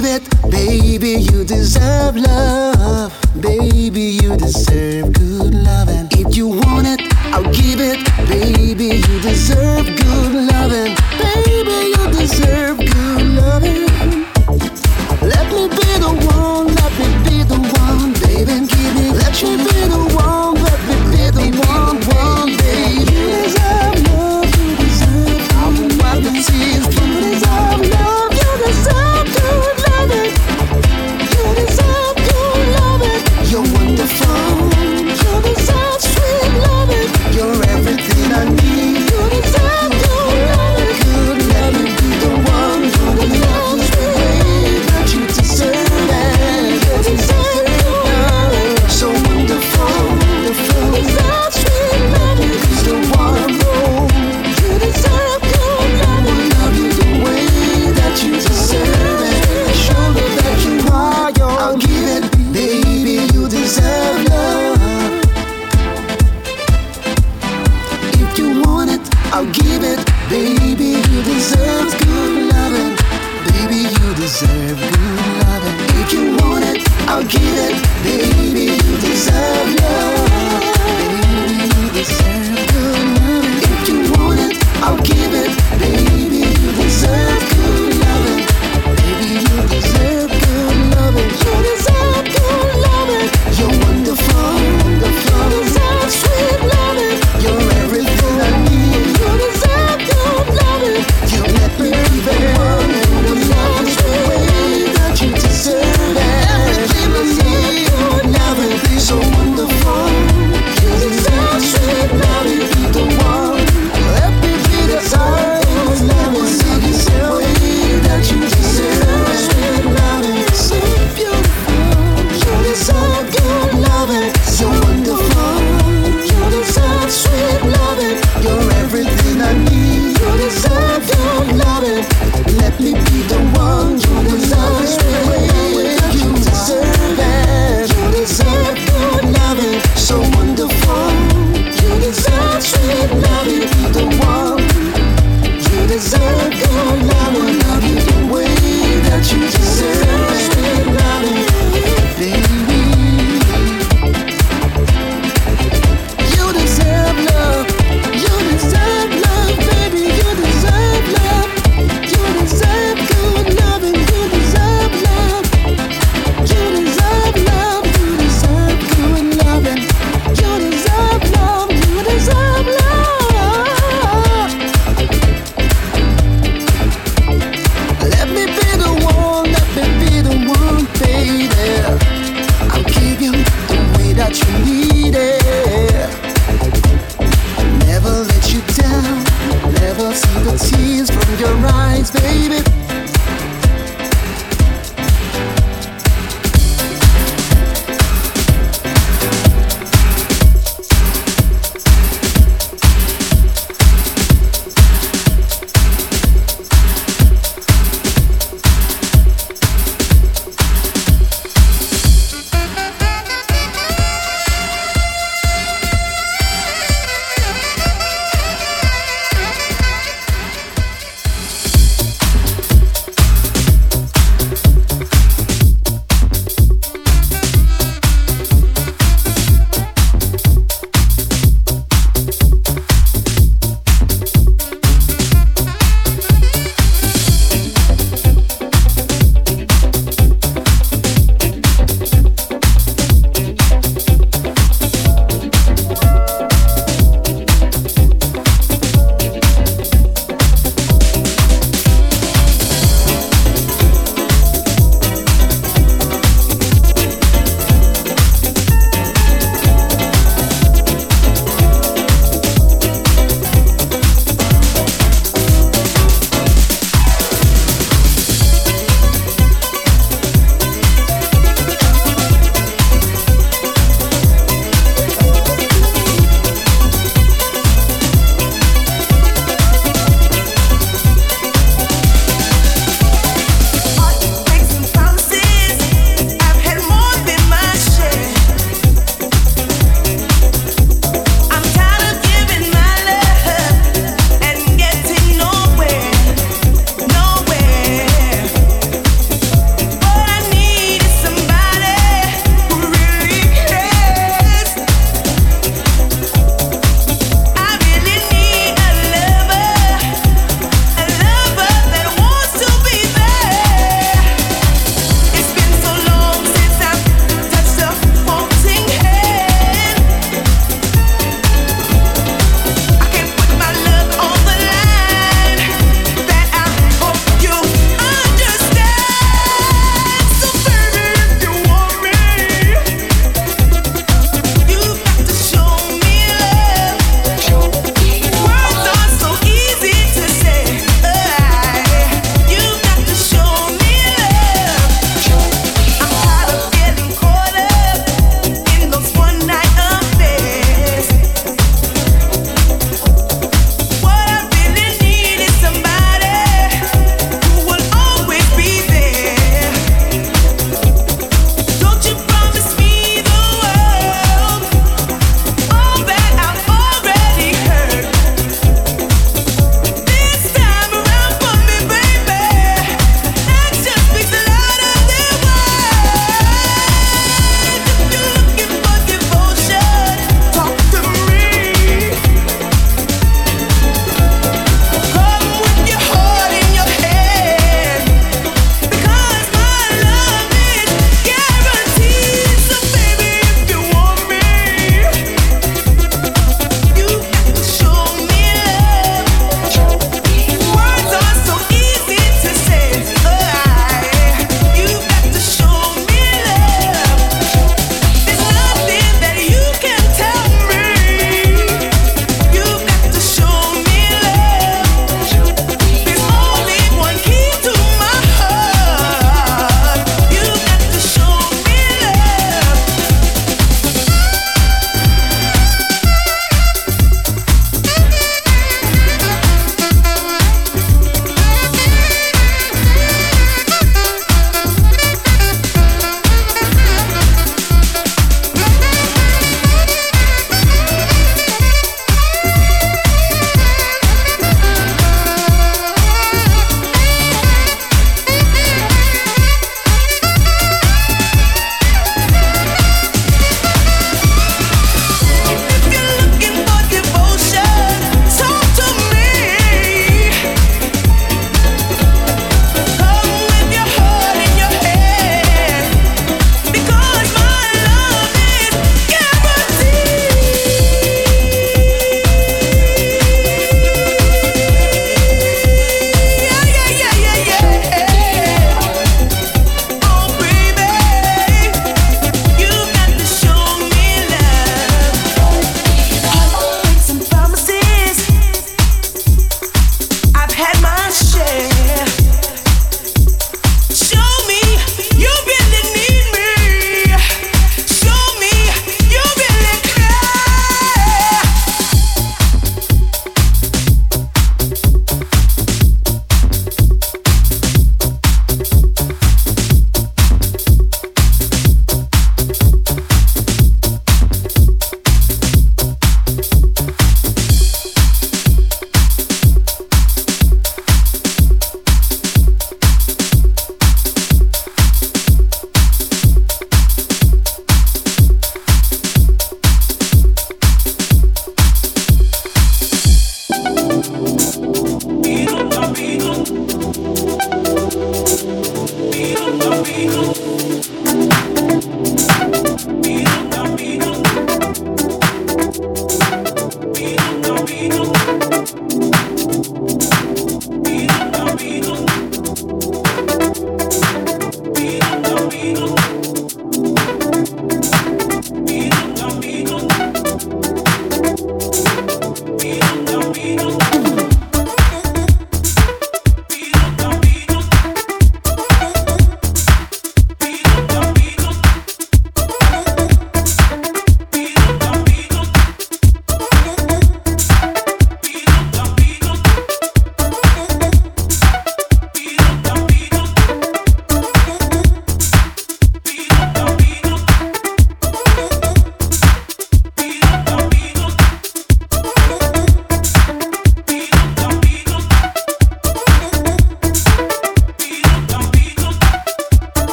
believe it. Baby, you deserve love. Baby, you deserve good loving. If you want it, I'll give it. Baby, you deserve good loving. Baby, you deserve good loving. Let me be the one, let me be the one, baby. Give me, let me be.